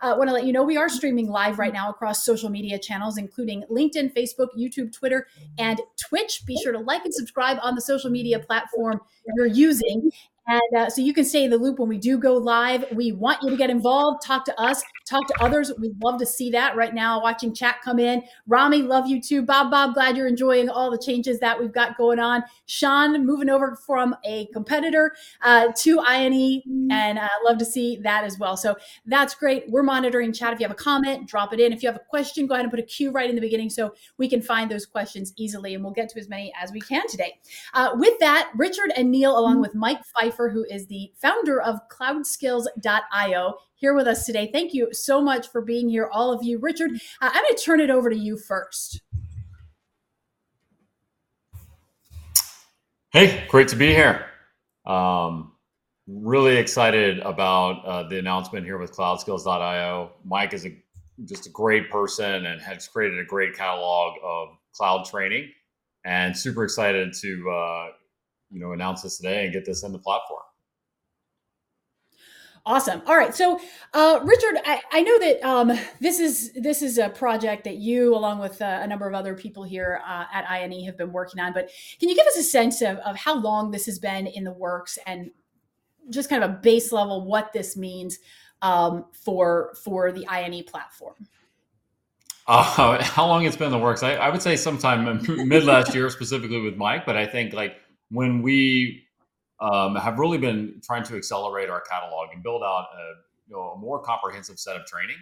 I uh, want to let you know we are streaming live right now across social media channels, including LinkedIn, Facebook, YouTube, Twitter, and Twitch. Be sure to like and subscribe on the social media platform you're using. And uh, so you can stay in the loop when we do go live. We want you to get involved, talk to us, talk to others. We'd love to see that right now, watching chat come in. Rami, love you too. Bob, Bob, glad you're enjoying all the changes that we've got going on. Sean, moving over from a competitor uh, to INE, and uh, love to see that as well. So that's great. We're monitoring chat. If you have a comment, drop it in. If you have a question, go ahead and put a Q right in the beginning so we can find those questions easily, and we'll get to as many as we can today. Uh, with that, Richard and Neil, along with Mike Pfeiffer, Pfeiffer, who is the founder of cloudskills.io, here with us today. Thank you so much for being here, all of you. Richard, uh, I'm going to turn it over to you first. Hey, great to be here. Um, really excited about uh, the announcement here with cloudskills.io. Mike is a, just a great person and has created a great catalog of cloud training and super excited to uh, you know announce this today and get this in the platform. Awesome. All right. So, uh, Richard, I, I, know that um, this is this is a project that you, along with uh, a number of other people here uh, at INE, have been working on. But can you give us a sense of, of how long this has been in the works and just kind of a base level what this means um, for for the INE platform? Uh, how long it's been in the works? I, I would say sometime mid last year, specifically with Mike. But I think like when we um, have really been trying to accelerate our catalog and build out a, you know, a more comprehensive set of training.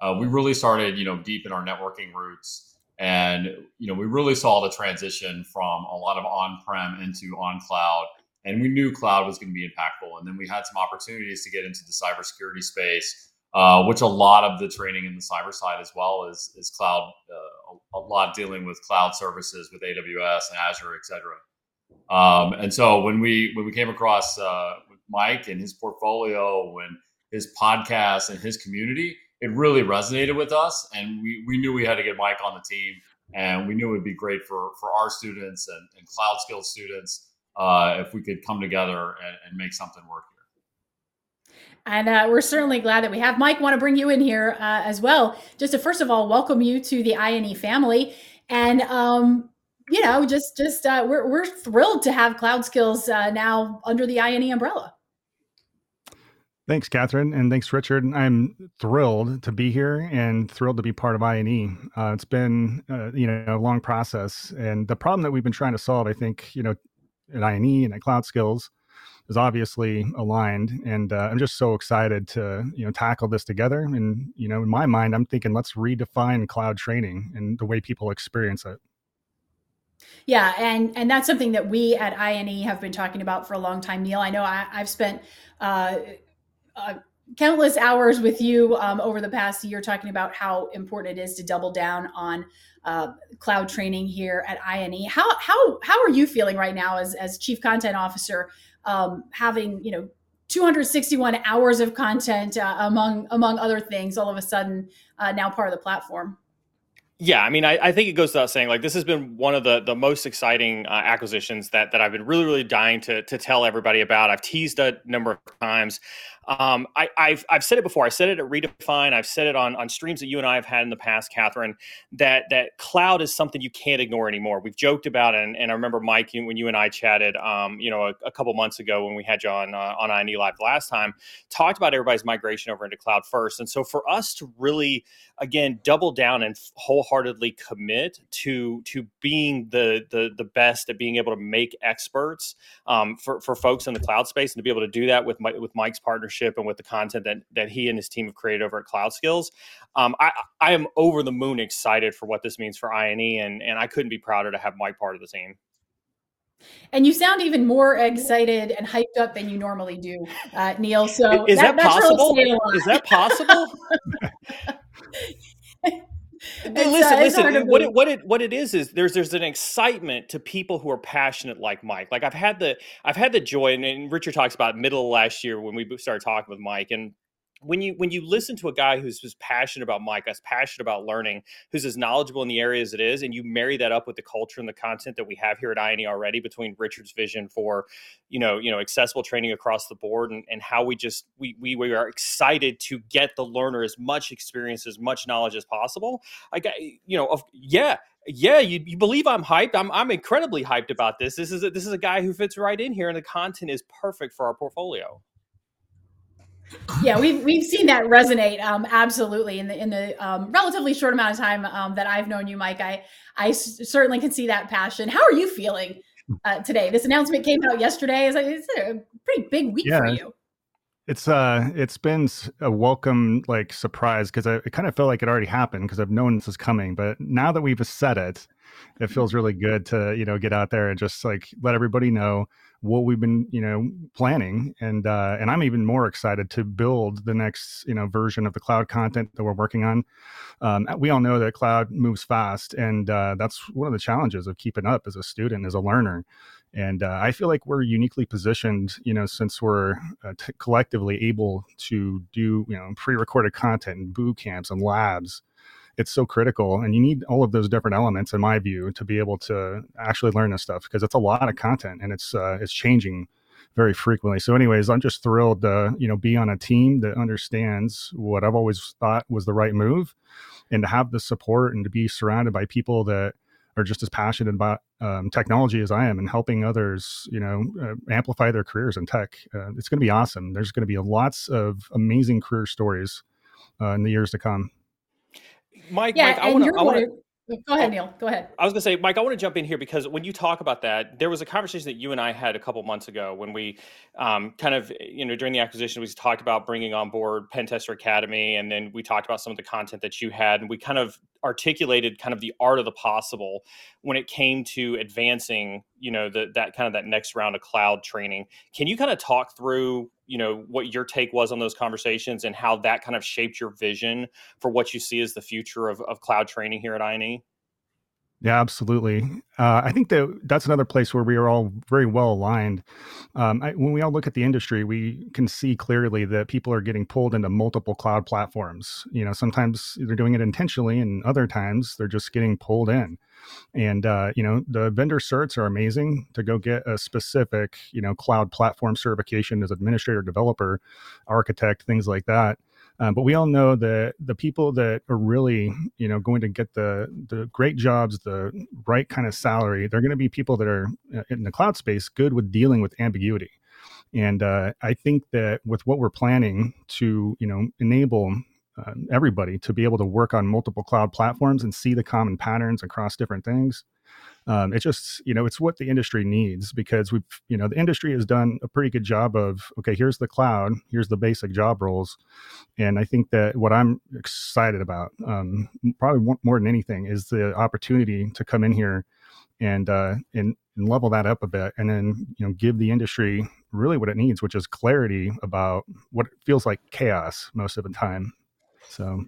Uh, we really started, you know, deep in our networking roots, and you know, we really saw the transition from a lot of on-prem into on-cloud, and we knew cloud was going to be impactful. And then we had some opportunities to get into the cybersecurity space, uh, which a lot of the training in the cyber side as well is is cloud, uh, a, a lot dealing with cloud services with AWS and Azure, et cetera. Um, and so when we when we came across uh, Mike and his portfolio, when his podcast and his community, it really resonated with us, and we we knew we had to get Mike on the team, and we knew it would be great for for our students and, and cloud skills students uh, if we could come together and, and make something work here. And uh, we're certainly glad that we have Mike. Want to bring you in here uh, as well, just to first of all welcome you to the INE family, and um, you know, just just uh, we're we're thrilled to have Cloud Skills uh, now under the INE umbrella. Thanks, Catherine, and thanks, Richard. I'm thrilled to be here and thrilled to be part of INE. Uh, it's been, uh, you know, a long process, and the problem that we've been trying to solve, I think, you know, at INE and at Cloud Skills, is obviously aligned. And uh, I'm just so excited to, you know, tackle this together. And you know, in my mind, I'm thinking let's redefine cloud training and the way people experience it. Yeah, and and that's something that we at INE have been talking about for a long time, Neil. I know I, have spent uh, uh, countless hours with you um, over the past year talking about how important it is to double down on uh, cloud training here at INE. How how how are you feeling right now as as chief content officer, um, having you know 261 hours of content uh, among among other things, all of a sudden uh, now part of the platform? Yeah, I mean, I, I, think it goes without saying, like this has been one of the the most exciting uh, acquisitions that that I've been really, really dying to to tell everybody about. I've teased a number of times. Um, I, have I've said it before. I said it at Redefine. I've said it on on streams that you and I have had in the past, Catherine. That that cloud is something you can't ignore anymore. We've joked about it, and, and I remember Mike when you and I chatted, um, you know, a, a, couple months ago when we had you on uh, on INE Live last time, talked about everybody's migration over into cloud first. And so for us to really, again, double down and wholeheartedly commit to to being the the the best at being able to make experts um, for for folks in the cloud space, and to be able to do that with with Mike's partnership and with the content that that he and his team have created over at Cloud Skills. Um, I I am over the moon excited for what this means for INE, and and I couldn't be prouder to have Mike part of the team. And you sound even more excited and hyped up than you normally do, uh, Neil. So is that, that possible? Is that possible? listen, uh, listen. What it, what it what it is is there's there's an excitement to people who are passionate like Mike. Like I've had the I've had the joy, and, and Richard talks about middle of last year when we started talking with Mike, and when you when you listen to a guy who's, who's passionate about Mike, as passionate about learning, who's as knowledgeable in the area as it is, and you marry that up with the culture and the content that we have here at INE already between Richard's vision for, you know, you know, accessible training across the board and, and how we just we, we we are excited to get the learner as much experience, as much knowledge as possible. I got you know, of yeah, yeah, you, you believe I'm hyped. I'm I'm incredibly hyped about this. This is a, this is a guy who fits right in here, and the content is perfect for our portfolio yeah, we've we've seen that resonate um, absolutely in the in the um, relatively short amount of time um, that I've known you, Mike. I I s- certainly can see that passion. How are you feeling uh, today? This announcement came out yesterday. It's, it's a pretty big week yeah. for you. It's uh, it's been a welcome like surprise because I it kind of felt like it already happened because I've known this was coming. But now that we've said it, it feels really good to you know get out there and just like let everybody know what we've been you know planning and uh, and i'm even more excited to build the next you know version of the cloud content that we're working on. Um, we all know that cloud moves fast and uh, that's one of the challenges of keeping up as a student as a learner. And uh, i feel like we're uniquely positioned you know since we're uh, t- collectively able to do you know pre-recorded content and boot camps and labs it's so critical and you need all of those different elements in my view to be able to actually learn this stuff because it's a lot of content and it's uh, it's changing very frequently so anyways i'm just thrilled to you know be on a team that understands what i've always thought was the right move and to have the support and to be surrounded by people that are just as passionate about um, technology as I am and helping others, you know, uh, amplify their careers in tech. Uh, it's going to be awesome. There's going to be lots of amazing career stories uh, in the years to come. Mike, yeah, Mike, I want to. Go ahead, oh, Neil. Go ahead. I was going to say, Mike, I want to jump in here because when you talk about that, there was a conversation that you and I had a couple months ago when we um, kind of, you know, during the acquisition, we talked about bringing on board Pentester Academy, and then we talked about some of the content that you had, and we kind of articulated kind of the art of the possible when it came to advancing, you know, the, that kind of that next round of cloud training. Can you kind of talk through you know what your take was on those conversations and how that kind of shaped your vision for what you see as the future of, of cloud training here at INE? Yeah, absolutely. Uh, I think that that's another place where we are all very well aligned. Um, I, when we all look at the industry, we can see clearly that people are getting pulled into multiple cloud platforms. You know, sometimes they're doing it intentionally, and other times they're just getting pulled in. And uh, you know, the vendor certs are amazing to go get a specific, you know, cloud platform certification as administrator, developer, architect, things like that. Um, but we all know that the people that are really, you know, going to get the the great jobs, the right kind of salary, they're going to be people that are uh, in the cloud space good with dealing with ambiguity. And uh, I think that with what we're planning to, you know, enable uh, everybody to be able to work on multiple cloud platforms and see the common patterns across different things, um, it's just you know it's what the industry needs because we've you know the industry has done a pretty good job of okay here's the cloud here's the basic job roles and i think that what i'm excited about um, probably more than anything is the opportunity to come in here and uh, and, and level that up a bit and then you know give the industry really what it needs which is clarity about what feels like chaos most of the time. So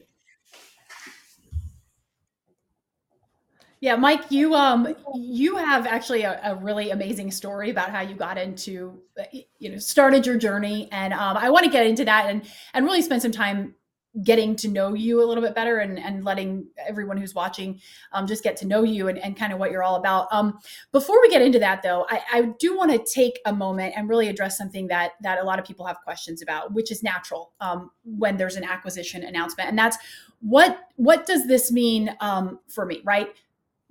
Yeah, Mike, you um you have actually a, a, really amazing story about how you got into you know started your journey, and um, I want to get into that and and really spend some time getting to know you a little bit better and, and letting everyone who's watching um, just get to know you and, and kind of what you're all about. Um, before we get into that though, I, I do want to take a moment and really address something that that a lot of people have questions about, which is natural um, when there's an acquisition announcement. And that's what what does this mean um, for me, right?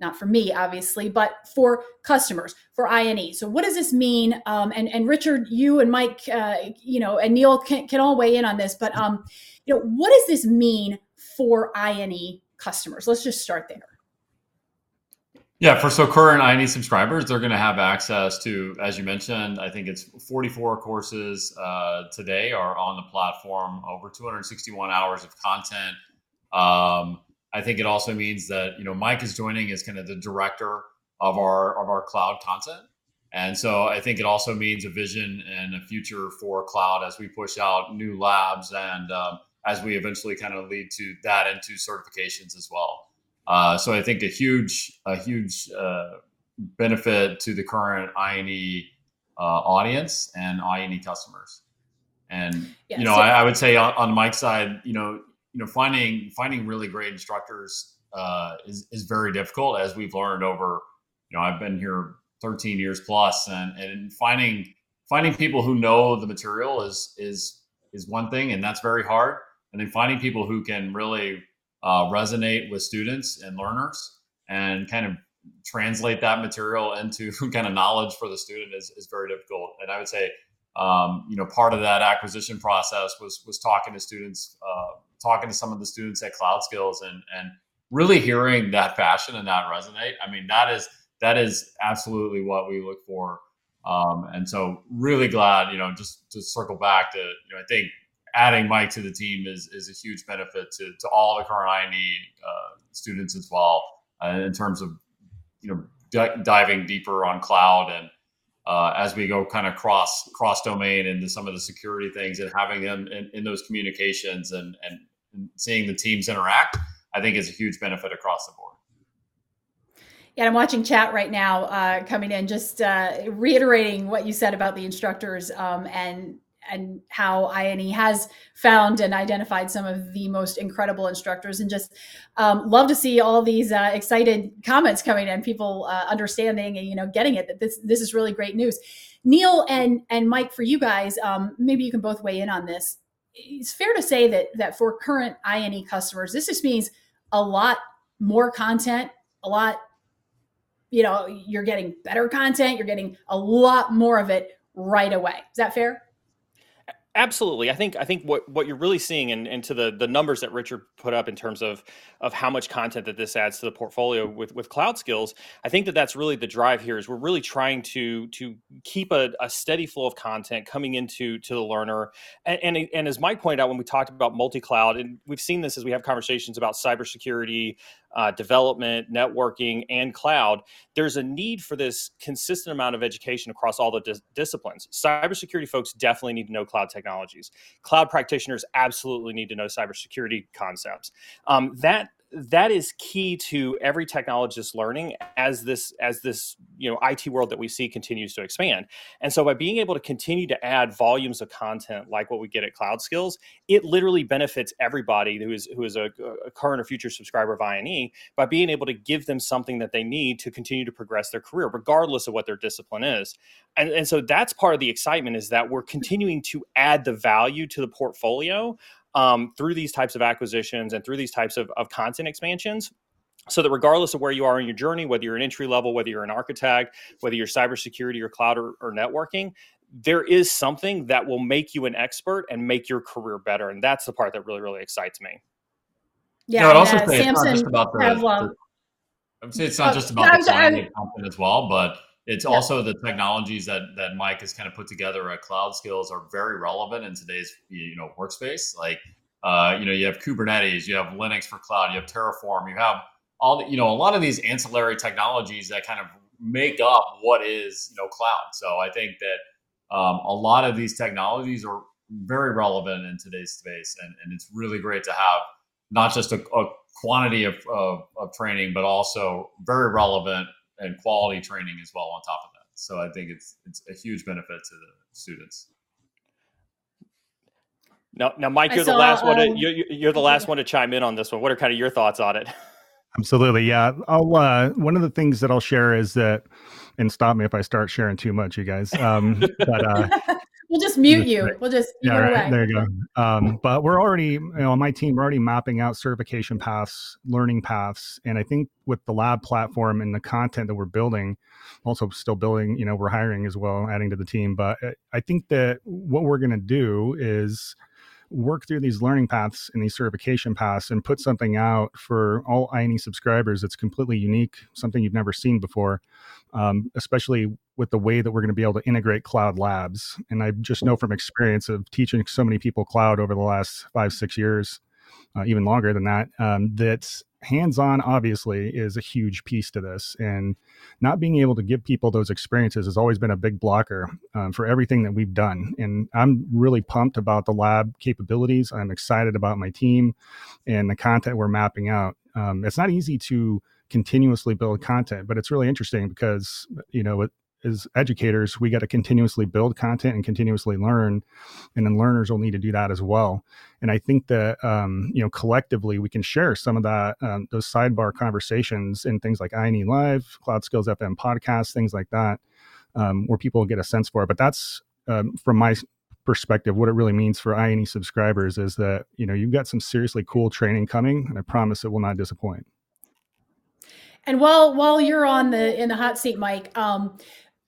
Not for me, obviously, but for customers, for INE. So, what does this mean? Um, and and Richard, you and Mike, uh, you know, and Neil can, can all weigh in on this. But um, you know, what does this mean for INE customers? Let's just start there. Yeah, for so current INE subscribers, they're going to have access to, as you mentioned, I think it's 44 courses uh, today are on the platform, over 261 hours of content. Um, I think it also means that you know Mike is joining as kind of the director of our of our cloud content, and so I think it also means a vision and a future for cloud as we push out new labs and um, as we eventually kind of lead to that into certifications as well. Uh, so I think a huge a huge uh, benefit to the current INE uh, audience and INE customers. And yeah, you know, so- I, I, would say on, on Mike's side, you know, you know, finding finding really great instructors uh, is is very difficult, as we've learned over. You know, I've been here 13 years plus, and and finding finding people who know the material is is is one thing, and that's very hard. And then finding people who can really uh, resonate with students and learners, and kind of translate that material into kind of knowledge for the student is, is very difficult. And I would say, um, you know, part of that acquisition process was was talking to students, uh, talking to some of the students at Cloud Skills, and and really hearing that passion and that resonate. I mean, that is that is absolutely what we look for. Um, and so, really glad, you know, just to circle back to, you know, I think adding Mike to the team is is a huge benefit to to all the current INE uh, students as well uh, in terms of you know d- diving deeper on cloud and uh, as we go kind of cross cross domain into some of the security things and having them in, in those communications and, and, and seeing the teams interact, I think is a huge benefit across the board. Yeah, I'm watching chat right now uh, coming in, just uh, reiterating what you said about the instructors um, and and how INE has found and identified some of the most incredible instructors, and just um, love to see all these uh, excited comments coming in, people uh, understanding and you know getting it that this this is really great news. Neil and and Mike, for you guys, um, maybe you can both weigh in on this. It's fair to say that that for current INE customers, this just means a lot more content, a lot. You know, you're getting better content. You're getting a lot more of it right away. Is that fair? Absolutely. I think I think what, what you're really seeing and, and to the the numbers that Richard put up in terms of of how much content that this adds to the portfolio with with cloud skills, I think that that's really the drive here is we're really trying to to keep a, a steady flow of content coming into to the learner. And, and, and as Mike pointed out when we talked about multi-cloud, and we've seen this as we have conversations about cybersecurity, uh, development, networking, and cloud, there's a need for this consistent amount of education across all the dis- disciplines. Cybersecurity folks definitely need to know cloud technologies. Cloud practitioners absolutely need to know cybersecurity concepts. Um, that that is key to every technologist learning as this as this you know IT world that we see continues to expand. And so by being able to continue to add volumes of content like what we get at Cloud Skills, it literally benefits everybody who is who is a, a current or future subscriber of INE by being able to give them something that they need to continue to progress their career, regardless of what their discipline is. And, and so that's part of the excitement is that we're continuing to add the value to the portfolio um, through these types of acquisitions and through these types of, of content expansions so that regardless of where you are in your journey, whether you're an entry level, whether you're an architect, whether you're cybersecurity or cloud or, or, networking, there is something that will make you an expert and make your career better. And that's the part that really, really excites me. Yeah, no, I'd also say Samson, it's not just about the, the I would say it's not uh, just about the content as well, but it's yeah. also the technologies that that Mike has kind of put together at Cloud Skills are very relevant in today's you know workspace. Like uh, you know, you have Kubernetes, you have Linux for cloud, you have Terraform, you have all the, you know a lot of these ancillary technologies that kind of make up what is you know cloud. So I think that um, a lot of these technologies are very relevant in today's space, and, and it's really great to have not just a, a quantity of, of, of training, but also very relevant and quality training as well on top of that. So I think it's it's a huge benefit to the students. Now, now, Mike, you're saw, the last um, one. To, um, you're, you're the last one to chime in on this one. What are kind of your thoughts on it? Absolutely, yeah. I'll. Uh, one of the things that I'll share is that, and stop me if I start sharing too much, you guys. Um, but uh, we'll just mute you. We'll just yeah, right, there you go. Um, but we're already, you know, on my team, we're already mapping out certification paths, learning paths, and I think with the lab platform and the content that we're building, also still building, you know, we're hiring as well, adding to the team. But I think that what we're going to do is work through these learning paths and these certification paths and put something out for all INE subscribers that's completely unique, something you've never seen before, um, especially with the way that we're going to be able to integrate cloud labs. And I just know from experience of teaching so many people cloud over the last five, six years, uh, even longer than that, um, that hands on obviously is a huge piece to this. And not being able to give people those experiences has always been a big blocker um, for everything that we've done. And I'm really pumped about the lab capabilities. I'm excited about my team and the content we're mapping out. Um, it's not easy to continuously build content, but it's really interesting because, you know, as educators, we got to continuously build content and continuously learn, and then learners will need to do that as well. And I think that um, you know collectively we can share some of that um, those sidebar conversations in things like INE Live, Cloud Skills FM podcast, things like that, um, where people get a sense for it. But that's um, from my perspective, what it really means for INE subscribers is that you know you've got some seriously cool training coming, and I promise it will not disappoint. And while while you're on the in the hot seat, Mike, um,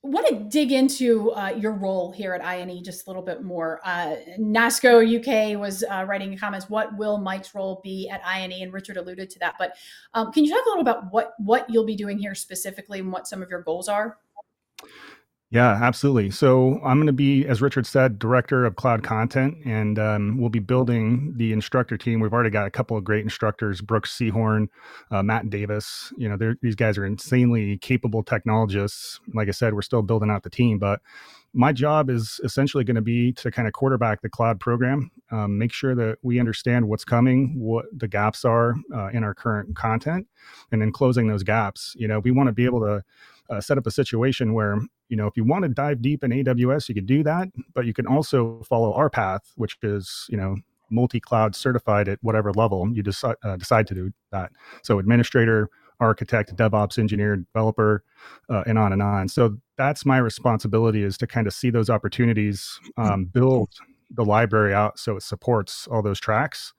want to dig into uh, your role here at INE just a little bit more. Uh, NASCO UK was uh, writing comments. What will Mike's role be at INE? And Richard alluded to that. But um, can you talk a little about what what you'll be doing here specifically and what some of your goals are? Yeah, absolutely. So I'm going to be, as Richard said, director of cloud content, and um, we'll be building the instructor team. We've already got a couple of great instructors: Brooks Seahorn, uh, Matt Davis. You know, these guys are insanely capable technologists. Like I said, we're still building out the team, but my job is essentially going to be to kind of quarterback the cloud program, um, make sure that we understand what's coming, what the gaps are uh, in our current content, and then closing those gaps. You know, we want to be able to uh, set up a situation where you know if you want to dive deep in aws you could do that but you can also follow our path which is you know multi-cloud certified at whatever level you decide, uh, decide to do that. So administrator architect devops engineer developer uh, and on and on. So that's my responsibility is to kind of see those opportunities um, build the library out so it supports all those tracks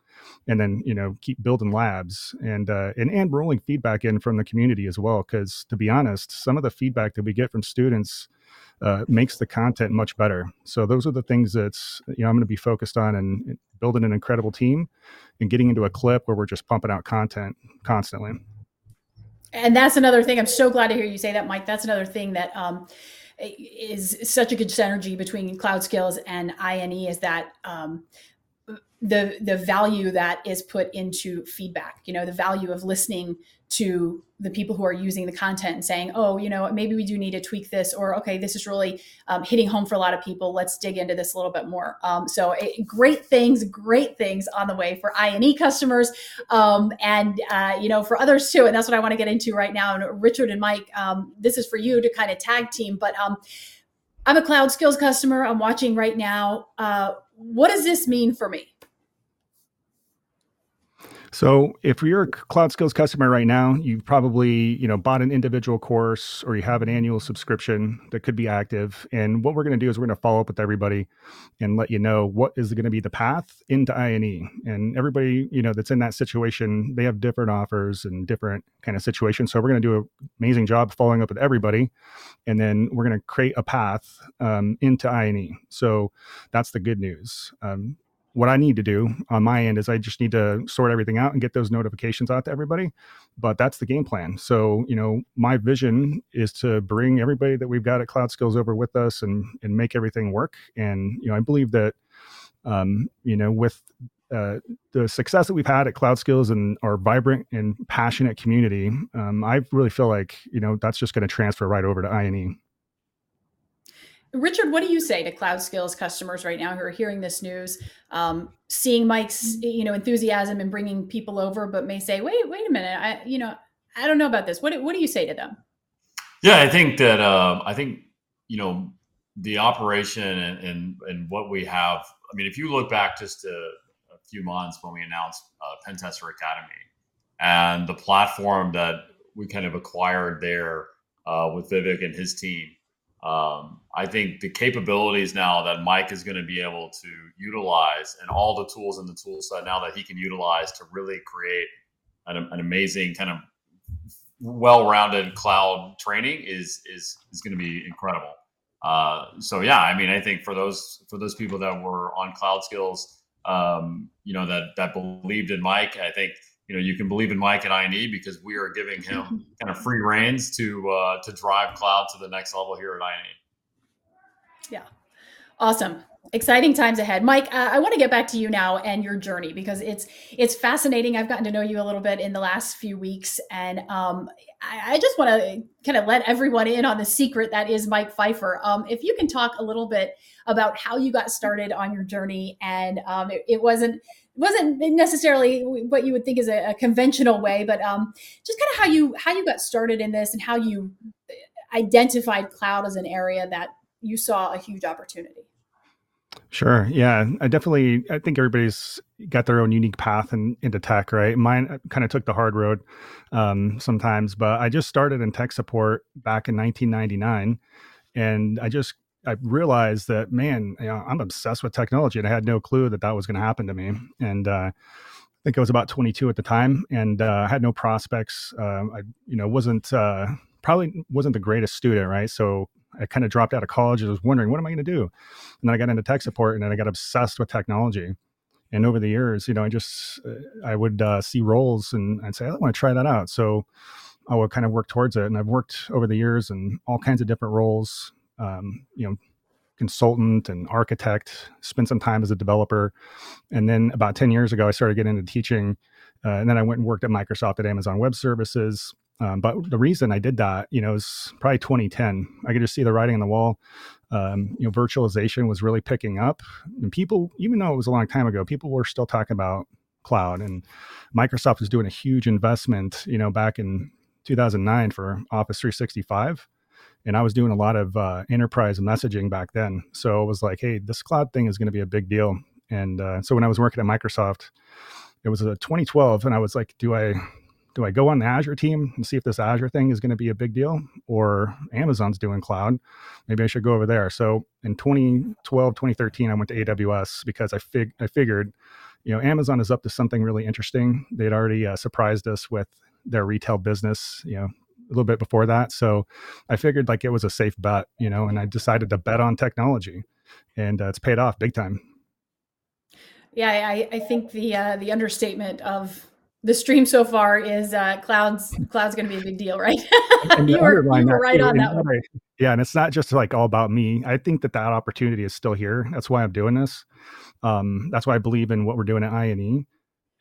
and then you know keep building labs and uh, and and rolling feedback in from the community as well. Because to be honest, some of the feedback that we get from students uh, makes the content much better. So those are the things that's you know I'm going to be focused on and building an incredible team and getting into a clip where we're just pumping out content constantly. And that's another thing. I'm so glad to hear you say that, Mike. That's another thing that. Um, is such a good synergy between cloud skills and INE is that um, the the value that is put into feedback you know the value of listening to the people who are using the content and saying oh you know maybe we do need to tweak this or okay this is really um, hitting home for a lot of people. Let's dig into this a little bit more. Um, so it, great things great things on the way for ine customers um, and uh, you know for others too and that's what i want to get into right now. And richard and mike um, this is for you to kind of tag team but um, i'm a cloud skills customer. I'm watching right now. Uh, what does this mean for me so if you're a Cloud Skills customer right now, you've probably, you know, bought an individual course or you have an annual subscription that could be active. And what we're going to do is we're going to follow up with everybody and let you know what is going to be the path into INE. And everybody, you know, that's in that situation, they have different offers and different kind of situations. So we're going to do an amazing job following up with everybody. And then we're going to create a path um, into INE. So that's the good news. Um, what I need to do on my end is I just need to sort everything out and get those notifications out to everybody. But that's the game plan. So, you know, my vision is to bring everybody that we've got at Cloud Skills over with us and and make everything work. And, you know, I believe that um, you know, with uh, the success that we've had at Cloud Skills and our vibrant and passionate community, um, I really feel like, you know, that's just going to transfer right over to INE. Richard, what do you say to Cloud Skills customers right now who are hearing this news, um, seeing Mike's you know enthusiasm and bringing people over, but may say, "Wait, wait a minute, I you know I don't know about this." What what do you say to them? Yeah, I think that uh, I think you know the operation and, and, and what we have. I mean, if you look back just a, a few months when we announced uh, Pentester Academy and the platform that we kind of acquired there uh, with Vivek and his team um, I think the capabilities now that Mike is going to be able to utilize and all the tools in the tool set now that he can utilize to really create an, an amazing kind of well-rounded cloud training is is is going to be incredible. Uh, so yeah, I mean, I think for those for those people that were on cloud skills, um, you know, that that believed in Mike, I think you know you can believe in Mike at INE because we are giving him kind of free reins to uh, to drive cloud to the next level here at INE. Yeah, awesome, exciting times ahead, Mike. Uh, I want to get back to you now and your journey because it's it's fascinating. I've gotten to know you a little bit in the last few weeks, and um, I, I, just want to kind of let everyone in on the secret that is Mike Pfeiffer. Um, if you can talk a little bit about how you got started on your journey, and um, it, it wasn't wasn't necessarily what you would think is a, a conventional way, but um, just kind of how you how you got started in this and how you identified cloud as an area that you saw a huge opportunity? Sure. Yeah, I definitely. I think everybody's got their own unique path in, into tech, right? Mine uh, kind of took the hard road um, sometimes, but I just started in tech support back in 1999, and I just I realized that man, you know, I'm obsessed with technology, and I had no clue that that was going to happen to me. And uh, I think I was about 22 at the time, and uh, I had no prospects. Uh, I, you know, wasn't uh, probably wasn't the greatest student, right? So I kind of dropped out of college and was wondering, what am I going to do? And then I got into tech support, and then I got obsessed with technology. And over the years, you know, I just uh, I would uh, see roles and I'd say I want to try that out. So I would kind of work towards it, and I've worked over the years in all kinds of different roles um, you know, consultant and architect, spent some time as a developer. And then about 10 years ago, I started getting into teaching. Uh, and then I went and worked at Microsoft at Amazon Web Services. Um, but the reason I did that, you know, is probably 2010. I could just see the writing on the wall. Um, you know, virtualization was really picking up, and people, even though it was a long time ago, people were still talking about cloud. And Microsoft was doing a huge investment, you know, back in 2009 for Office 365 and I was doing a lot of uh, enterprise messaging back then. So it was like, hey, this cloud thing is going to be a big deal. And uh, so when I was working at Microsoft, it was a 2012, and I was like, do I do I go on the Azure team and see if this Azure thing is going to be a big deal, or Amazon's doing cloud? Maybe I should go over there. So in 2012, 2013, I went to AWS because I fig I figured, you know, Amazon is up to something really interesting. They'd already uh, surprised us with their retail business, you know, a little bit before that. So I figured like it was a safe bet, you know, and I decided to bet on technology, and uh, it's paid off big time. Yeah, I, I think the uh, the understatement of the stream so far is uh, clouds. Clouds going to be a big deal, right? you were, you were right on that one. Yeah, and it's not just like all about me. I think that that opportunity is still here. That's why I'm doing this. Um, that's why I believe in what we're doing at INE.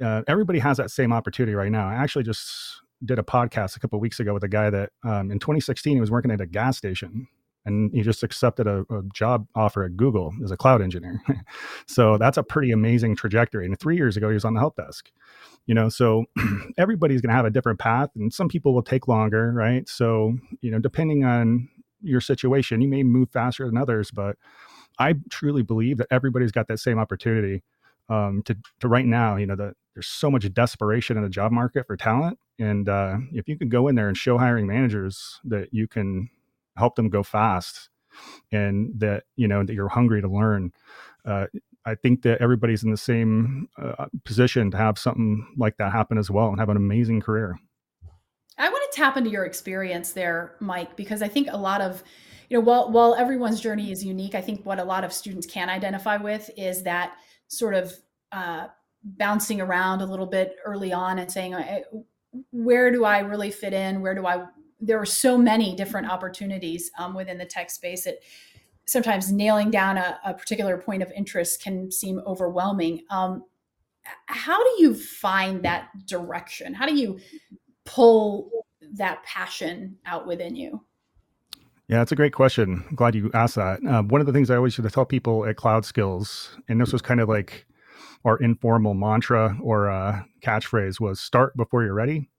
Uh, everybody has that same opportunity right now. I actually just did a podcast a couple weeks ago with a guy that um, in 2016 he was working at a gas station and he just accepted a, a job offer at Google as a cloud engineer. so that's a pretty amazing trajectory. And three years ago, he was on the help desk. You know, so everybody's going to have a different path, and some people will take longer, right? So you know, depending on your situation, you may move faster than others, but I truly believe that everybody's got that same opportunity um, to to right now. You know, the, there's so much desperation in the job market for talent, and uh, if you can go in there and show hiring managers that you can help them go fast, and that you know that you're hungry to learn, uh, I think that everybody's in the same uh, position to have something like that happen as well and have an amazing career. I want to tap into your experience there, Mike, because I think a lot of you know while while everyone's journey is unique, I think what a lot of students can identify with is that sort of uh, bouncing around a little bit early on and saying, where do I really fit in? Where do I? There are so many different opportunities um, within the tech space. It sometimes nailing down a, a, particular point of interest can seem overwhelming. Um, how do you find that direction? How do you pull that passion out within you? Yeah, that's a great question. I'm glad you asked that. Uh, one of the things I always to tell people at Cloud Skills, and this was kind of like our informal mantra or uh, catchphrase, was "Start before you're ready,"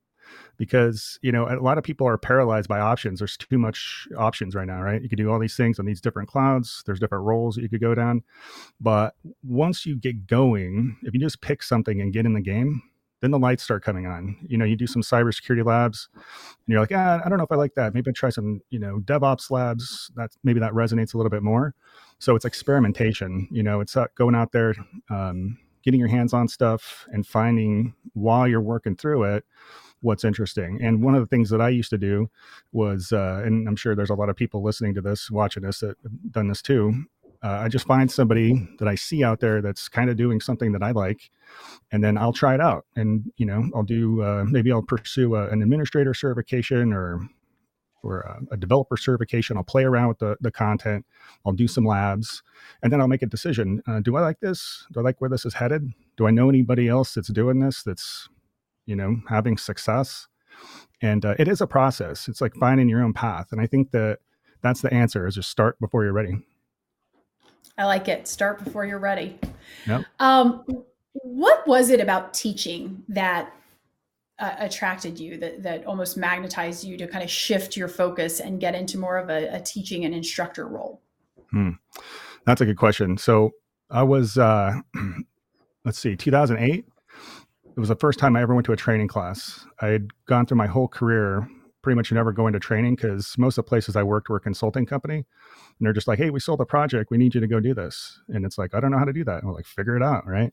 because you know a lot of people are paralyzed by options. There's too much options right now, right? You can do all these things on these different clouds. There's different roles that you could go down, but once you get going, if you just pick something and get in the game, then the lights start coming on. You know, you do some cybersecurity labs, and you're like, ah, I don't know if I like that. Maybe I try some, you know, DevOps labs. That maybe that resonates a little bit more. So it's experimentation. You know, it's going out there, um, getting your hands on stuff, and finding while you're working through it what's interesting. And one of the things that I used to do was, uh, and I'm sure there's a lot of people listening to this, watching this that have done this too. Uh, I just find somebody that I see out there that's kind of doing something that I like, and then I'll try it out. And you know, I'll do uh, maybe I'll pursue a, an administrator certification or or a, a, developer certification. I'll play around with the the content. I'll do some labs, and then I'll make a decision. Uh, do I like this? Do I like where this is headed? Do I know anybody else that's doing this? That's you know having success. And uh, it is a process. It's like finding your own path. And I think that that's the answer: is just start before you're ready. I like it. Start before you're ready. Yep. Um, what was it about teaching that uh, attracted you that that almost magnetized you to kind of shift your focus and get into more of a, a teaching and instructor role? Hmm. That's a good question. So I was, uh, let's see, 2008. It was the first time I ever went to a training class. I had gone through my whole career pretty much never go into training because most of the places I worked were a consulting company. And they're just like, hey, we sold a project. We need you to go do this. And it's like, I don't know how to do that. And we're like, figure it out. Right.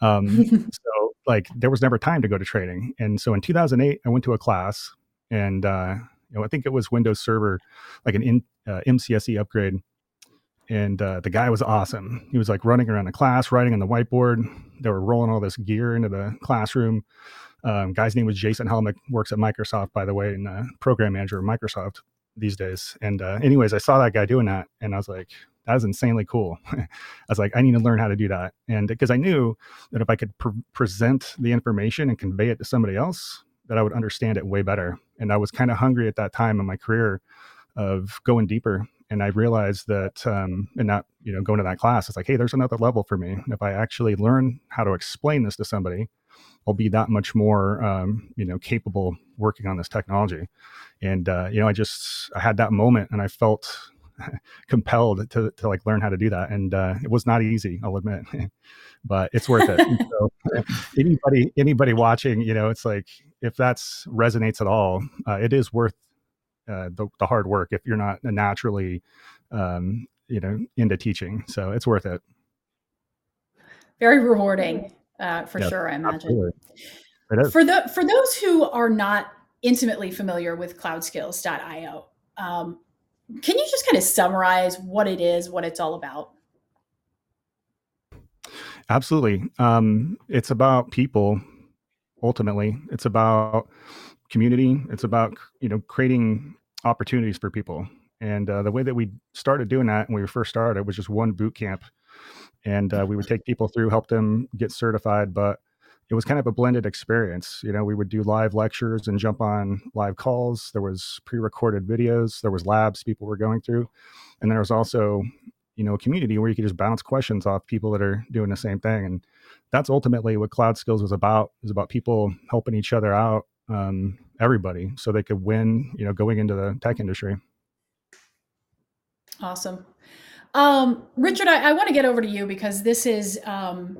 Um, so, like, there was never time to go to training. And so in 2008, I went to a class and, uh, you know, I think it was Windows Server, like an in, uh, MCSE upgrade. And uh, the guy was awesome. He was like running around the class, writing on the whiteboard. They were rolling all this gear into the classroom. Um, guy's name was Jason Helmick, works at Microsoft, by the way, and uh, program manager of Microsoft these days. And uh, anyways, I saw that guy doing that, and I was like, that is insanely cool. I was like, I need to learn how to do that, and because I knew that if I could pre- present the information and convey it to somebody else, that I would understand it way better. And I was kind of hungry at that time in my career of going deeper. And I realized that, um, and not, you know, going to that class, it's like, hey, there's another level for me. And if I actually learn how to explain this to somebody, I'll be that much more, um, you know, capable working on this technology. And uh, you know, I just I had that moment, and I felt compelled to to like learn how to do that. And uh, it was not easy, I'll admit, but it's worth it. so, anybody anybody watching, you know, it's like if that's resonates at all, uh, it is worth uh, the, the hard work if you're not naturally, um, you know, into teaching. So it's worth it. Very rewarding uh, for sure. I imagine. For the for those who are not intimately familiar with CloudSkills.io, um, can you just kind of summarize what it is, what it's all about? Absolutely. Um, it's about people. Ultimately, it's about community. It's about you know creating opportunities for people. And uh, the way that we started doing that when we first started it was just one boot camp and uh, we would take people through, help them get certified. But it was kind of a blended experience. You know, we would do live lectures and jump on live calls. There was pre-recorded videos. There was labs people were going through, and there was also, you know, a community where you could just bounce questions off people that are doing the same thing. And that's ultimately what Cloud Skills was about. Is about people helping each other out, um, everybody, so they could win. You know, going into the tech industry. Awesome. Um, Richard, I, I want to get over to you because this is, um,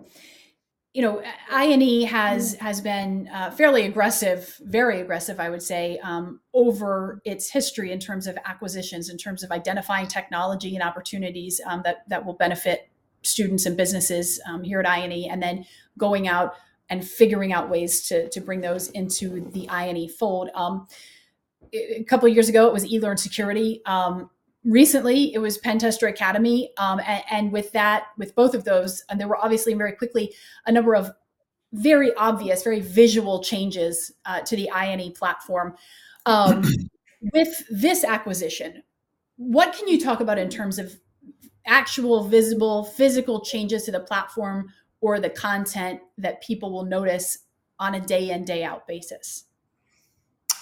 you know, INE has has been uh, fairly aggressive, very aggressive, I would say, um, over its history in terms of acquisitions, in terms of identifying technology and opportunities um, that that will benefit students and businesses um, here at INE, and then going out and figuring out ways to to bring those into the INE fold. Um, a couple of years ago, it was eLearn Security. Recently it was pentester academy um, and, and, with that with both of those and there were obviously very quickly a number of very obvious very visual changes uh, to the ine platform. Um, with this acquisition what can you talk about in terms of actual visible physical changes to the platform or the content that people will notice on a day in day out basis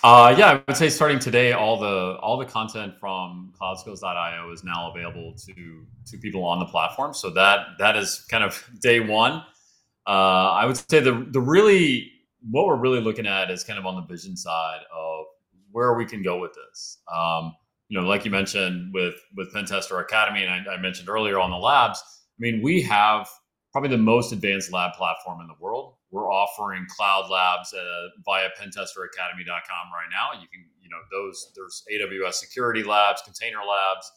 uh, yeah, I would say starting today, all the all the content from CloudSkills.io is now available to to people on the platform. So that that is kind of day one. Uh, I would say the the really what we're really looking at is kind of on the vision side of where we can go with this. Um, you know, like you mentioned with with Pentester Academy, and I, I mentioned earlier on the labs. I mean, we have probably the most advanced lab platform in the world we're offering cloud labs uh, via pentesteracademy.com right now. You can, you know, those there's AWS security labs, container labs,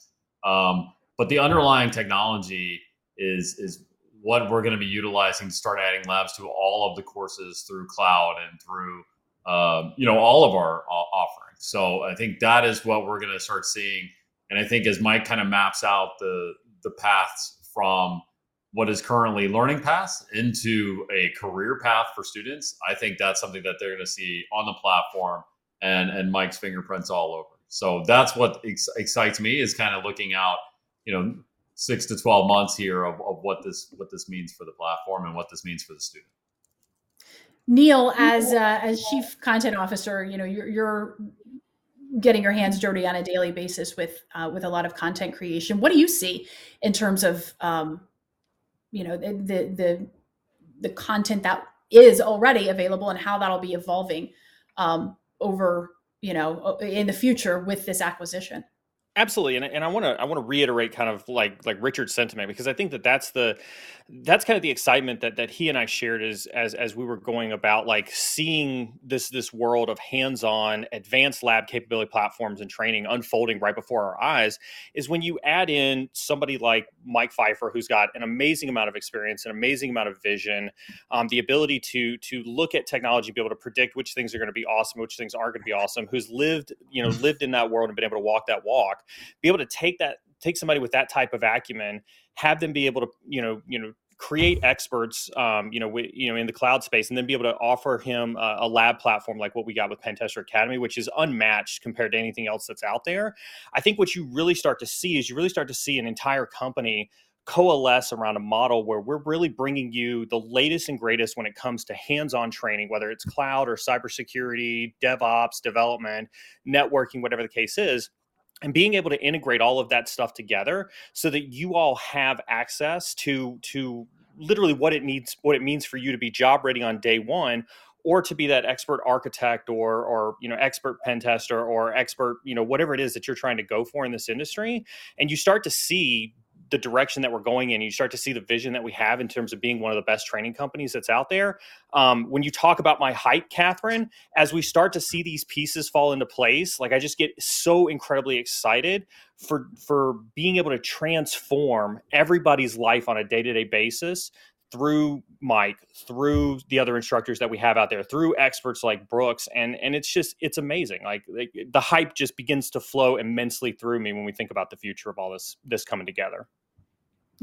um, but the underlying technology is is what we're going to be utilizing to start adding labs to all of the courses through cloud and through uh, you know all of our uh, offerings. So I think that is what we're going to start seeing. And I think as Mike kind of maps out the the paths from what is currently learning paths into a career path for students, I think that's something that they're going to see on the platform and and Mike's fingerprints all over. So that's what ex- excites me is kind of looking out, you know, six to twelve months here of, of what this what this means for the platform and what this means for the student. Neil, as uh, as chief content officer, you know you're, you're getting your hands dirty on a daily basis with uh, with a lot of content creation. What do you see in terms of um, you know the the the content that is already available and how that'll be evolving um, over you know in the future with this acquisition absolutely and, and i want to i want to reiterate kind of like like richard's sentiment because i think that that's the that's kind of the excitement that that he and I shared as as as we were going about like seeing this this world of hands-on advanced lab capability platforms and training unfolding right before our eyes is when you add in somebody like Mike Pfeiffer who's got an amazing amount of experience an amazing amount of vision um, the ability to to look at technology be able to predict which things are going to be awesome which things aren't going to be awesome who's lived you know lived in that world and been able to walk that walk be able to take that take somebody with that type of acumen have them be able to you know you know create experts um, you know we, you know in the cloud space and then be able to offer him a, a lab platform like what we got with pentester academy which is unmatched compared to anything else that's out there. I think what you really start to see is you really start to see an entire company coalesce around a model where we're really bringing you the latest and greatest when it comes to hands-on training whether it's cloud or cybersecurity devops development networking whatever the case is and being able to integrate all of that stuff together so that you all have access to to literally what it needs what it means for you to be job ready on day one or to be that expert architect or or you know expert pen tester or expert you know whatever it is that you're trying to go for in this industry. And you start to see the direction that we're going in. You start to see the vision that we have in terms of being one of the best training companies that's out there. Um, when you talk about my hype, Catherine, as we start to see these pieces fall into place, like I just get so incredibly excited for for being able to transform everybody's life on a day to day basis through Mike, through the other instructors that we have out there, through experts like Brooks, and and it's just it's amazing. Like, like the hype just begins to flow immensely through me when we think about the future of all this this coming together.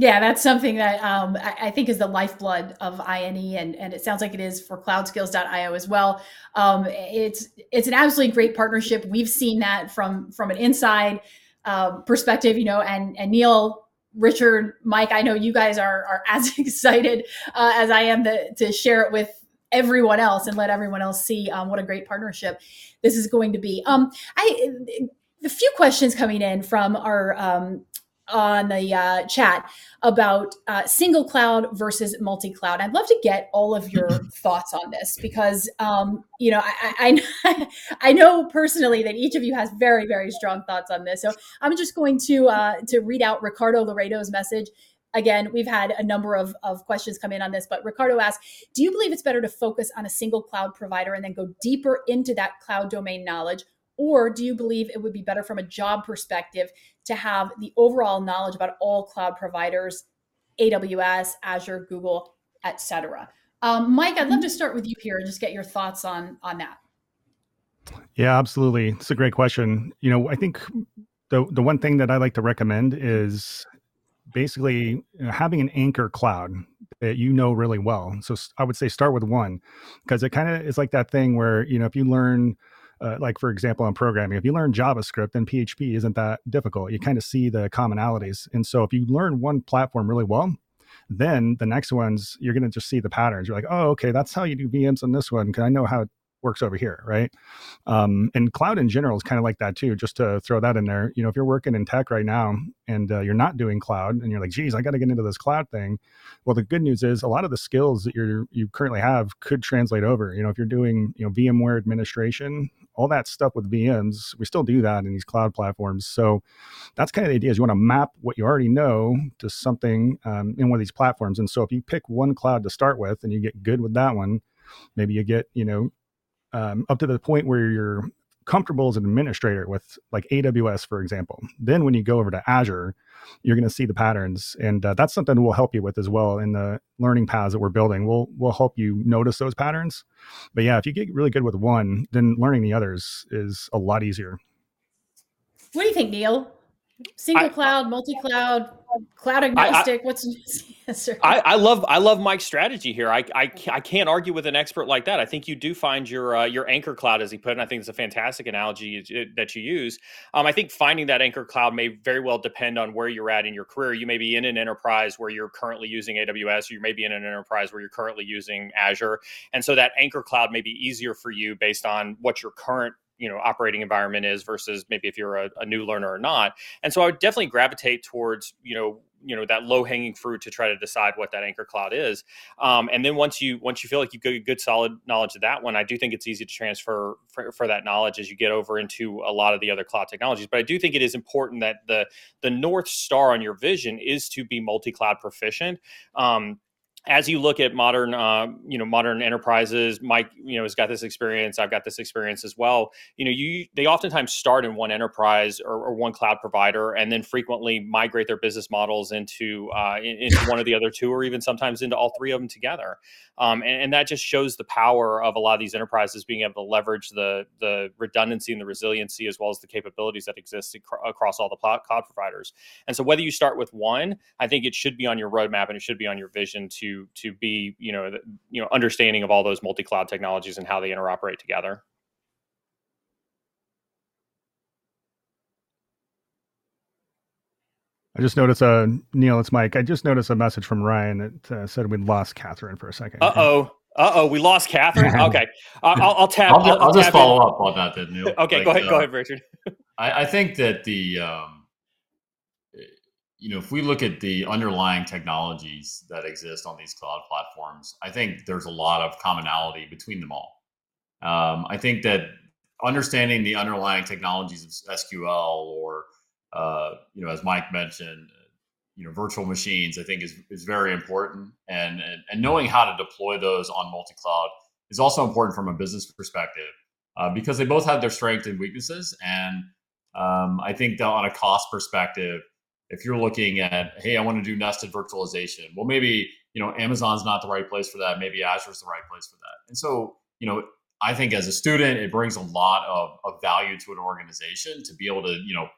Yeah, that's something that um, I, think is the lifeblood of INE, and, and it sounds like it is for CloudSkills.io as well. Um, it's it's an absolutely great partnership. We've seen that from from an inside uh, perspective, you know, and and Neil, Richard, Mike, I know you guys are are as excited uh, as I am to to share it with everyone else and let everyone else see um, what a great partnership this is going to be. Um, I a few questions coming in from our um, on the uh, chat about uh, single cloud versus multi cloud. I'd love to get all of your thoughts on this because um, you know I, I, I know personally that each of you has very very strong thoughts on this. So I'm just going to uh, to read out Ricardo Laredo's message. Again, we've had a number of, of questions come in on this, but Ricardo asks Do you believe it's better to focus on a single cloud provider and then go deeper into that cloud domain knowledge? Or do you believe it would be better from a job perspective to have the overall knowledge about all cloud providers, AWS, Azure, Google, etc.? Um, Mike, I'd love to start with you here and just get your thoughts on on that. Yeah, absolutely. It's a great question. You know, I think the the one thing that I like to recommend is basically having an anchor cloud that you know really well. So I would say start with one because it kind of is like that thing where you know if you learn uh, like for example in programming if you learn javascript then php isn't that difficult you kind of see the commonalities and so if you learn one platform really well then the next ones you're going to just see the patterns you're like oh okay that's how you do vms on this one because i know how it works over here, right? Um, and cloud in general is kind of like that too. Just to throw that in there, you know, if you're working in tech right now and uh, you're not doing cloud, and you're like, "Geez, I got to get into this cloud thing," well, the good news is a lot of the skills that you are you currently have could translate over. You know, if you're doing you know VMware administration, all that stuff with VMs, we still do that in these cloud platforms. So that's kind of the idea: is you want to map what you already know to something um, in one of these platforms. And so if you pick one cloud to start with, and you get good with that one, maybe you get you know um, up to the point where you're comfortable as an administrator with like AWS, for example. Then when you go over to Azure, you're going to see the patterns, and uh, that's something we'll help you with as well in the learning paths that we're building. We'll we'll help you notice those patterns. But yeah, if you get really good with one, then learning the others is a lot easier. What do you think, Neil? Single I, cloud, multi cloud, cloud agnostic. I, I, what's the answer? I, I, love I love Mike's strategy here. I, I I can't argue with an expert like that. I think you do find your uh, your anchor cloud, as he put, and I think it's a fantastic analogy that you use. Um, I think finding that anchor cloud may very well depend on where you're at in your career. You may be in an enterprise where you're currently using AWS, or you may be in an enterprise where you're currently using Azure, and so that anchor cloud may be easier for you based on what your current you know operating environment is versus maybe if you're a, a, new learner or not. And so i would definitely gravitate towards you know you know that low hanging fruit to try to decide what that anchor cloud is. Um, and then once you once you feel like you've got a good solid knowledge of that one i do think it's easy to transfer for, for that knowledge as you get over into a lot of the other cloud technologies. But i do think it is important that the the north star on your vision is to be multi-cloud proficient. Um, as you look at modern, uh, you know, modern enterprises, Mike, you know, has got this experience. I've got this experience as well. You know, you they oftentimes start in one enterprise or, or one cloud provider, and then frequently migrate their business models into uh, into one of the other two, or even sometimes into all three of them together. Um, and, and, that just shows the power of a lot of these enterprises being able to leverage the the redundancy and the resiliency as well as the capabilities that exist ac- across all the cloud providers. And so, whether you start with one, I think it should be on your roadmap and it should be on your vision to to be you know the, you know understanding of all those multi cloud technologies and how they interoperate together. I just noticed, uh, Neil, it's Mike. I just noticed a message from Ryan that uh, said we'd lost Catherine for a second. Uh oh. Uh oh, we lost Catherine. Okay, uh, I'll, I'll tap. I'll, I'll, I'll just follow in. up on that, then, Neil. okay, like, go ahead. Uh, go ahead, Richard. I, I, think that the, um, you know, if we look at the underlying technologies that exist on these cloud platforms, I think there's a lot of commonality between them all. Um, I think that understanding the underlying technologies of SQL or uh, you know, as Mike mentioned, you know, virtual machines, I think is, is very important. And, and, and knowing how to deploy those on multi-cloud is also important from a business perspective uh, because they both have their strengths and weaknesses. And um, I think that on a cost perspective, if you're looking at, hey, I want to do nested virtualization, well, maybe, you know, Amazon's not the right place for that. Maybe Azure's the right place for that. And so, you know, I think as a student, it brings a lot of, of value to an organization to be able to, you know,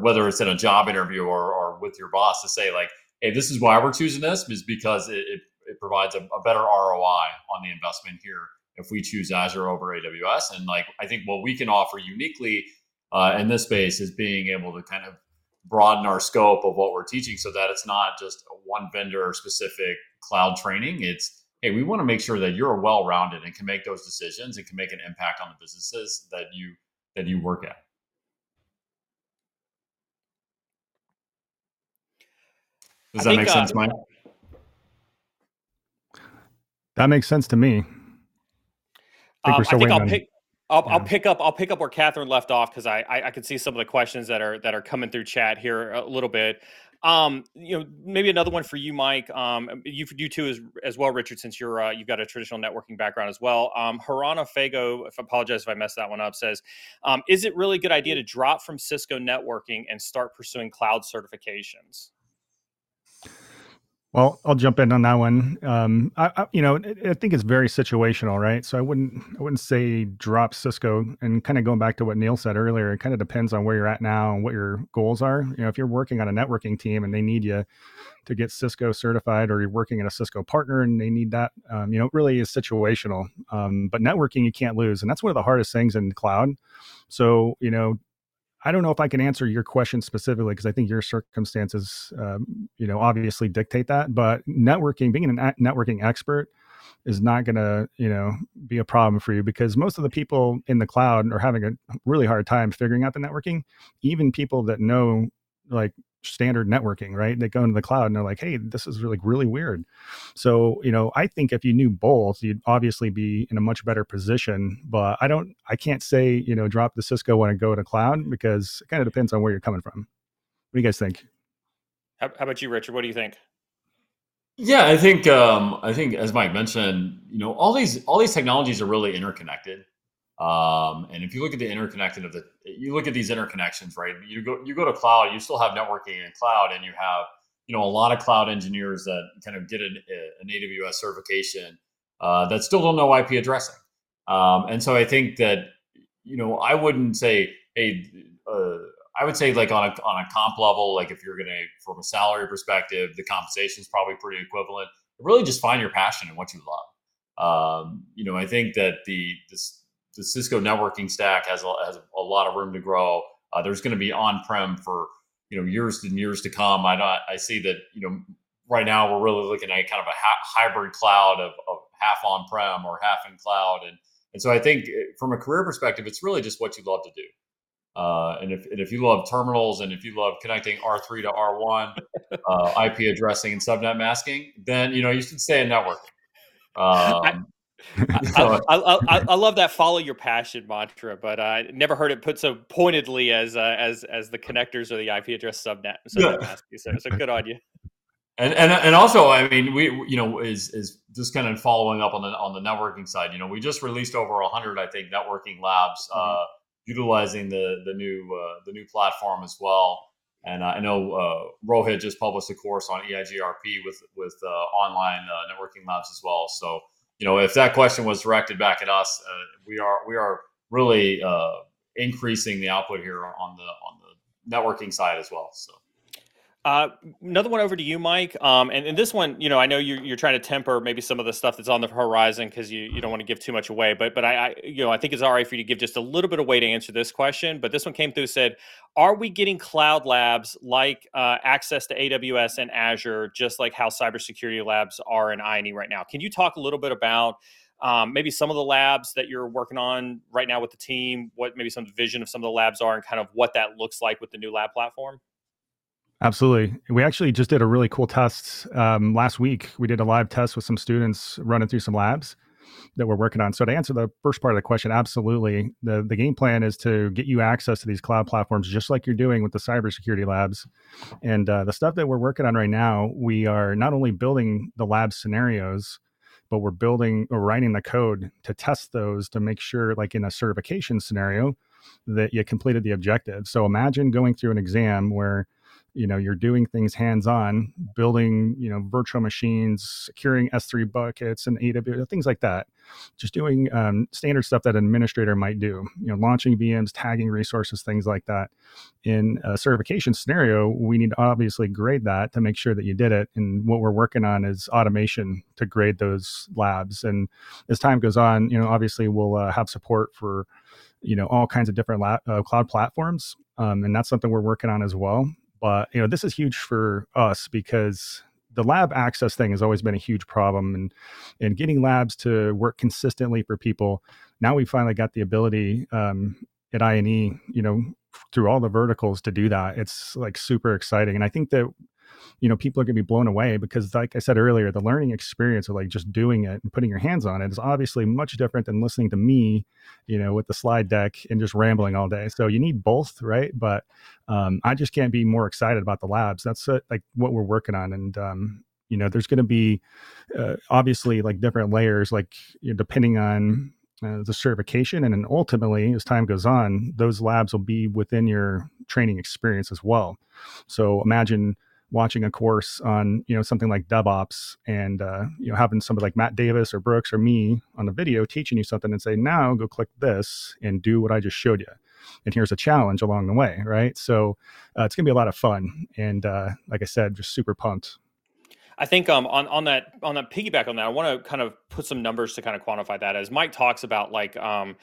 whether it's in a job interview or, or with your boss to say like, hey, this is why we're choosing this is because it, it, it provides a, a, better ROI on the investment here if we choose Azure over AWS. And like, I think what we can offer uniquely uh, in this space is being able to kind of broaden our scope of what we're teaching so that it's not just one vendor specific cloud training. It's, hey, we want to make sure that you're well rounded and can make those decisions and can make an impact on the businesses that you that you work at. Does that think, make sense, uh, Mike? That makes sense to me. I think, um, I think I'll pick. I'll, yeah. I'll, pick up. I'll pick up where Catherine left off because I, I, I can see some of the questions that are that are coming through chat here a little bit. Um, you know, maybe another one for you, Mike. Um, you you too as as well, Richard, since you're uh, you've got a traditional networking background as well. Um, Harana Fago, if I apologize if I messed that one up, says, um, is it really a good idea to drop from Cisco networking and start pursuing cloud certifications? Well, I'll jump in on that one. Um, I, I, you know, I think it's very situational, right? So I wouldn't, I wouldn't say drop Cisco. And kind of going back to what Neil said earlier, it kind of depends on where you're at now and what your goals are. You know, if you're working on a networking team and they need you to get Cisco certified, or you're working at a Cisco partner and they need that, um, you know, it really is situational. Um, but networking you can't lose, and that's one of the hardest things in cloud. So you know, I don't know if I can answer your question specifically because I think your circumstances, um, you know, obviously dictate that. But networking, being a networking expert, is not going to, you know, be a problem for you because most of the people in the cloud are having a really hard time figuring out the networking. Even people that know like standard networking, right? They go into the cloud and they're like, hey, this is really, really weird. So, you know, I think if you knew both, you'd obviously be in a much better position. But I don't, I can't say, you know, drop the Cisco when I go to cloud because it kind of depends on where you're coming from. What do you guys think? How, how about you, Richard? What do you think? Yeah, I think um, I think as Mike mentioned, you know, all these all these technologies are really interconnected. Um, and if you look at the interconnected of the, you look at these interconnections, right? You go, you go to cloud, you still have networking in cloud, and you have, you know, a lot of cloud engineers that kind of get an, an AWS certification uh, that still don't know IP addressing. Um, and so I think that, you know, I wouldn't say, hey, uh, I would say like on a on a comp level, like if you're gonna from a salary perspective, the compensation is probably pretty equivalent. Really, just find your passion and what you love. Um, you know, I think that the this the Cisco networking stack has a, has a lot of room to grow. Uh, there's going to be on-prem for you know years and years to come. I I see that you know right now we're really looking at kind of a ha- hybrid cloud of, of half on-prem or half in cloud, and and so I think eh, from a career perspective, it's really just what you love to do. Uh, and if and if you love terminals and if you love connecting R3 to R1, uh, IP addressing and subnet masking, then you know you should stay in network. Um, I, I, I, I, love that follow your passion mantra, but I never heard it put so pointedly as uh, as as the connectors or the IP address subnet. So, masking. So, so good on you. And, and and also, I mean, we you know is is just kind of following up on the on the networking side. You know, we just released over hundred, I think, networking labs uh, mm-hmm. utilizing the the new uh, the new platform as well. And I know uh, Rohit just published a course on EIGRP with with uh, online uh, networking labs as well. So you know, if that question was directed back at us, uh, we are we are really increasing the output here on the on the networking side as well. So. Uh, another one over to you, Mike. Um, and, and this one, you know, I know you're, you're trying to temper maybe some of the stuff that's on the horizon because you, you don't want to give too much away. But but I, I, you know I think it's all right for you to give just a little bit of way to answer this question. But this one came through said, are we getting cloud labs like uh, access to AWS and Azure, just like how cybersecurity labs are in INE right now? Can you talk a little bit about um, maybe some of the labs that you're working on right now with the team? What maybe some vision of some of the labs are, and kind of what that looks like with the new lab platform? Absolutely. We actually just did a really cool test um, last week. We did a live test with some students running through some labs that we're working on. So to answer the first part of the question, absolutely. The the game plan is to get you access to these cloud platforms just like you're doing with the cybersecurity labs. And uh, the stuff that we're working on right now, we are not only building the lab scenarios, but we're building or writing the code to test those to make sure, like in a certification scenario, that you completed the objective. So imagine going through an exam where you know you're doing things hands on building you know virtual machines securing s3 buckets and aws things like that. Just doing um, standard stuff that an administrator might do you know launching vms tagging resources things like that. In a certification scenario we need to obviously grade that to make sure that you did it and what we're working on is automation to grade those labs. And as time goes on you know obviously we'll uh, have support for you know all kinds of different uh, cloud platforms um, and that's something we're working on as well but you know this is huge for us because the lab access thing has always been a huge problem and and getting labs to work consistently for people now we finally got the ability um, at INE, you know, through all the verticals to do that. It's like super exciting. And I think that you know people are going to be blown away because like i said earlier the learning experience of like just doing it and putting your hands on it is obviously much different than listening to me you know with the slide deck and just rambling all day. So you need both right? But um, i just can't be more excited about the labs. That's uh, like what we're working on. And um, you know there's going to be uh, obviously like different layers like you know, depending on uh, the certification and then ultimately as time goes on those labs will be within your training experience as well. So imagine watching a course on you know something like DevOps and uh, you know having somebody like Matt Davis or Brooks or me on the video teaching you something and say now go click this and do what I just showed you and here's a challenge along the way right so uh, it's gonna be a lot of fun and uh, like I said just super pumped. I think um, on on that on that piggyback on that, I want to kind of put some numbers to kind of quantify that. As Mike talks about, like um,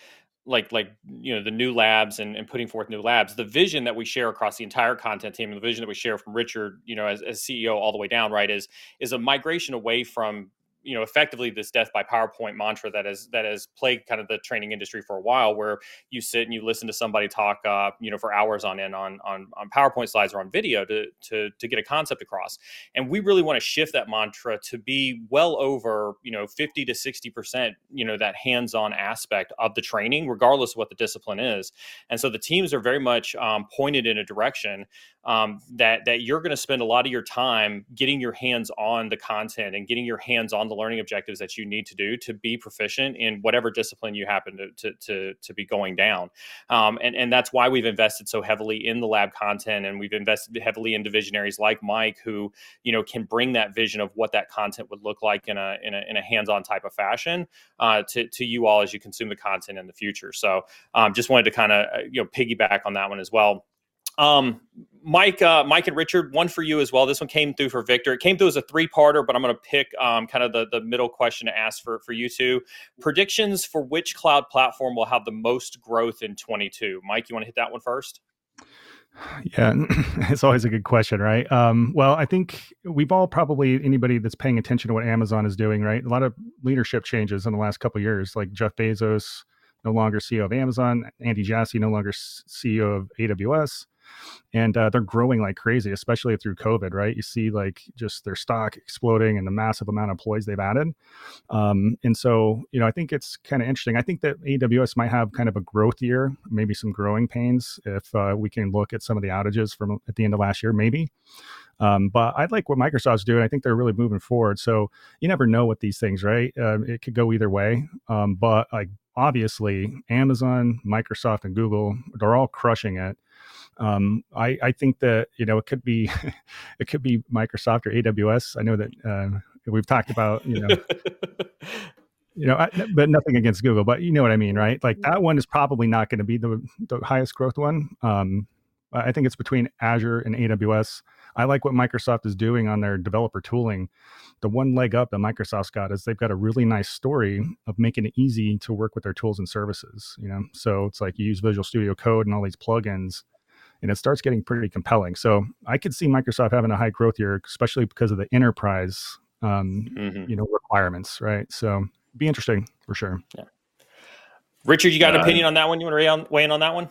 like like you know the new labs and, and putting forth new labs the vision that we share across the entire content team and the vision that we share from richard you know as, as ceo all the way down right is is a migration away from you know effectively this death by powerpoint mantra that has that has plagued kind of the training industry for a while where you sit and you listen to somebody talk uh, you know for hours on end on, on on powerpoint slides or on video to to to get a concept across. And we really want to shift that mantra to be well over you know 50 to 60 percent you know that hands-on aspect of the training regardless of what the discipline is. And so the teams are very much um, pointed in a direction um, that that you're going to spend a lot of your time getting your hands on the content and getting your hands on the learning objectives that you need to do to be proficient in whatever discipline you happen to to to, to be going down. Um, and and that's why we've invested so heavily in the lab content, and we've invested heavily in visionaries like Mike, who you know can bring that vision of what that content would look like in a in a, in a hands-on type of fashion uh, to to you all as you consume the content in the future. So um, just wanted to kind of uh, you know piggyback on that one as well. Um, Mike, uh, Mike and Richard, one for you as well. This one came through for Victor. It came through as a three-parter, but I'm going to pick um, kind of the, the middle question to ask for, for you two. Predictions for which cloud platform will have the most growth in 22? Mike, you want to hit that one first? Yeah, it's always a good question, right? Um, well, I think we've all probably anybody that's paying attention to what Amazon is doing, right? A lot of leadership changes in the last couple years, like Jeff Bezos no longer CEO of Amazon. Andy Jassy, no longer CEO of AWS and uh, they're growing like crazy, especially through COVID. Right, you see like just their stock exploding and the massive amount of employees they've added. Um, and so, you know, I think it's kind of interesting. I think that AWS might have kind of a growth year, maybe some growing pains if uh, we can look at some of the outages from at the end of last year, maybe. Um, but I like what Microsoft's doing. I think they're really moving forward. So you never know what these things, right? Uh, it could go either way. Um, but like obviously, Amazon, Microsoft, and Google, they're all crushing it um, I, I think that you know it could be it could be Microsoft or AWS. I know that uh, we've talked about you know. you know, I, but nothing against Google, but you know what I mean, right? Like that one is probably not going to be the, the highest growth one. Um, I think it's between Azure and AWS. I like what Microsoft is doing on their developer tooling. The one leg up that Microsoft's got is they've got a really nice story of making it easy to work with their tools and services. You know, so it's like you use Visual Studio Code and all these plugins, and it starts getting pretty compelling. So I could see Microsoft having a high growth year, especially because of the enterprise, um, mm-hmm. you know, requirements, right? So be interesting for sure. Yeah. Richard, you got an opinion on that one? You want to weigh in on that one?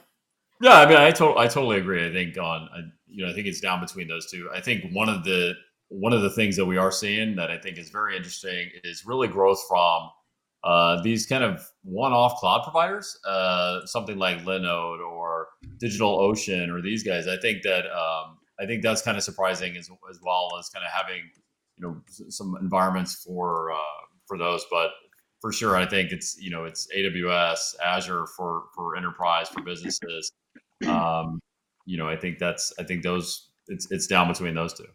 Yeah, I mean, I, to- I totally agree. I think on, you know, I think it's down between those two. I think one of the one of the things that we are seeing that I think is very interesting is really growth from uh, these kind of one-off cloud providers, uh, something like Linode or DigitalOcean or these guys. I think that um, I think that's kind of surprising as, as well as kind of having you know some environments for uh, for those. But for sure, I think it's you know it's AWS, Azure for for enterprise for businesses. Um, you know, I think that's I think those it's it's down between those two.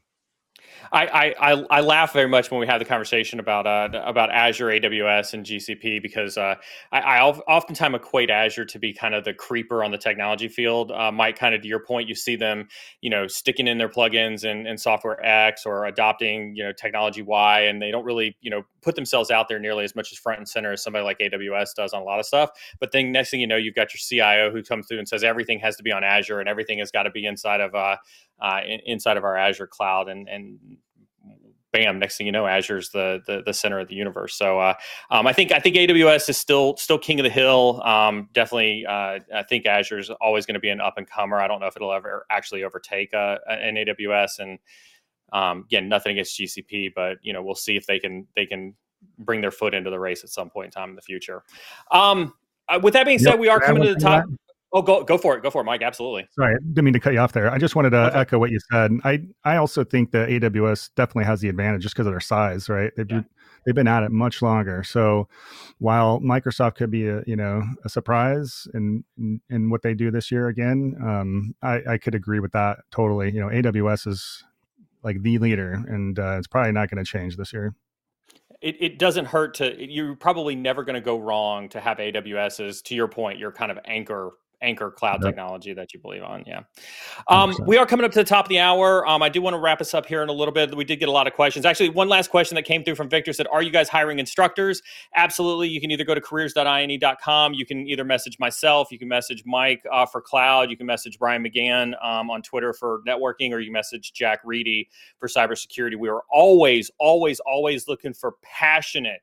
I, I, I laugh very much when we have the conversation about uh, about Azure, AWS, and GCP because uh, I, I oftentimes equate Azure to be kind of the creeper on the technology field. Uh, Mike, kind of to your point, you see them, you know, sticking in their plugins and, and software X or adopting, you know, technology Y, and they don't really, you know, put themselves out there nearly as much as front and center as somebody like AWS does on a lot of stuff. But then next thing you know, you've got your CIO who comes through and says everything has to be on Azure and everything has got to be inside of uh, uh, inside of our Azure cloud, and and bam, next thing you know, Azure's the the, the center of the universe. So uh, um, I think I think AWS is still still king of the hill. Um, definitely, uh, I think Azure is always going to be an up and comer. I don't know if it'll ever actually overtake uh, an AWS. And um, again, nothing against GCP, but you know we'll see if they can they can bring their foot into the race at some point in time in the future. Um, uh, with that being said, yep. we are coming to the top. Oh, go go for it. Go for it, Mike. Absolutely. Sorry, didn't mean to cut you off there. I just wanted to okay. echo what you said. I I also think that AWS definitely has the advantage just because of their size, right? They've yeah. they've been at it much longer. So while Microsoft could be a you know a surprise in in, in what they do this year again, um, I I could agree with that totally. You know, AWS is like the leader, and uh, it's probably not going to change this year. It, it doesn't hurt to you're probably never going to go wrong to have aws as to your point your kind of anchor anchor cloud yep. technology that you believe on. Yeah. Um, we are coming up to the top of the hour. Um, I do want to wrap us up here in a little bit. We did get a lot of questions. Actually, one last question that came through from Victor said, Are you guys hiring instructors? Absolutely. You can either go to careers.ine.com. You can either message myself, you can message Mike uh, for cloud, you can message Brian McGann um, on Twitter for networking, or you message Jack Reedy for cybersecurity. We are always, always, always looking for passionate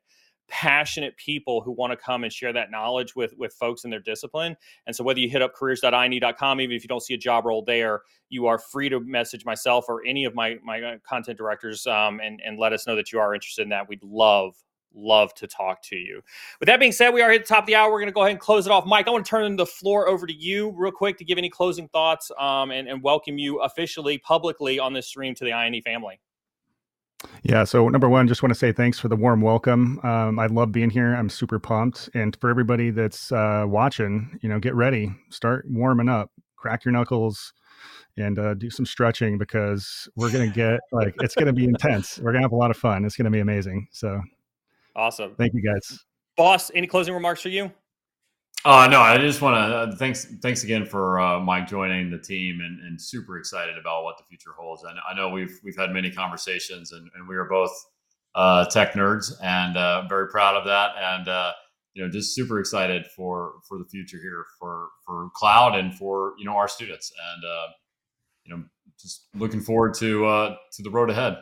passionate people who want to come and share that knowledge with with folks in their discipline. And so whether you hit up careers.ine.com, even if you don't see a job role there, you are free to message myself or any of my my uh, content directors um, and and let us know that you are interested in that. We'd love love to talk to you. With that being said, we are at the top of the hour. We're going to go ahead and close it off. Mike, I want to turn the floor over to you real quick to give any closing thoughts um, and, and welcome you officially, publicly on this stream to the INE family. Yeah. So number one, just want to say thanks for the warm welcome. Um, I love being here. I'm super pumped. And for everybody that's uh, watching, you know, get ready, start warming up, crack your knuckles, and uh, do some stretching because we're gonna get like it's gonna be intense. We're gonna have a lot of fun. It's gonna be amazing. So awesome. Thank you guys. Boss, any closing remarks for you? Uh, no, I just want to uh, thanks thanks again for uh, Mike joining the team and, and super excited about what the future holds. And I know we've we've had many conversations and, and we are both uh, tech nerds and uh, very proud of that. And uh, you know, just super excited for for the future here for for cloud and for you know our students. And uh, you know, just looking forward to uh, to the road ahead.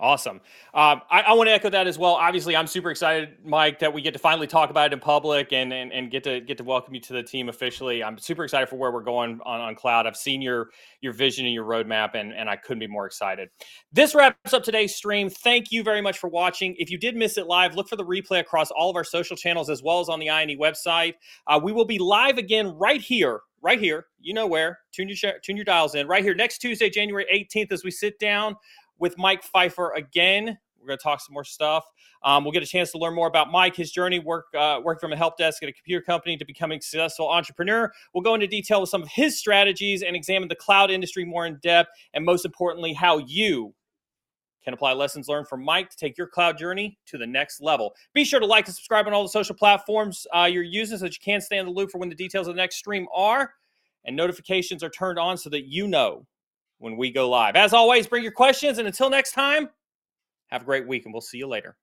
Awesome. Um, I, I want to echo that as well. Obviously, I'm super excited, Mike, that we get to finally talk about it in public and, and, and get to get to welcome you to the team officially. I'm super excited for where we're going on, on cloud. I've seen your your vision and your roadmap, and, and I couldn't be more excited. This wraps up today's stream. Thank you very much for watching. If you did miss it live, look for the replay across all of our social channels as well as on the INE website. Uh, we will be live again right here right here. You know where. Tune your tune your dials in right here next Tuesday, January 18th, as we sit down with Mike Pfeiffer again. We're going to talk some more stuff. Um, we'll get a chance to learn more about Mike, his journey, work uh, working from a help desk at a computer company to becoming a successful entrepreneur. We'll go into detail with some of his strategies and examine the cloud industry more in depth, and most importantly, how you can apply lessons learned from Mike to take your cloud journey to the next level. Be sure to like and subscribe on all the social platforms uh, you're using so that you can stay in the loop for when the details of the next stream are, and notifications are turned on so that you know when we go live. As always, bring your questions. And until next time, have a great week and we'll see you later.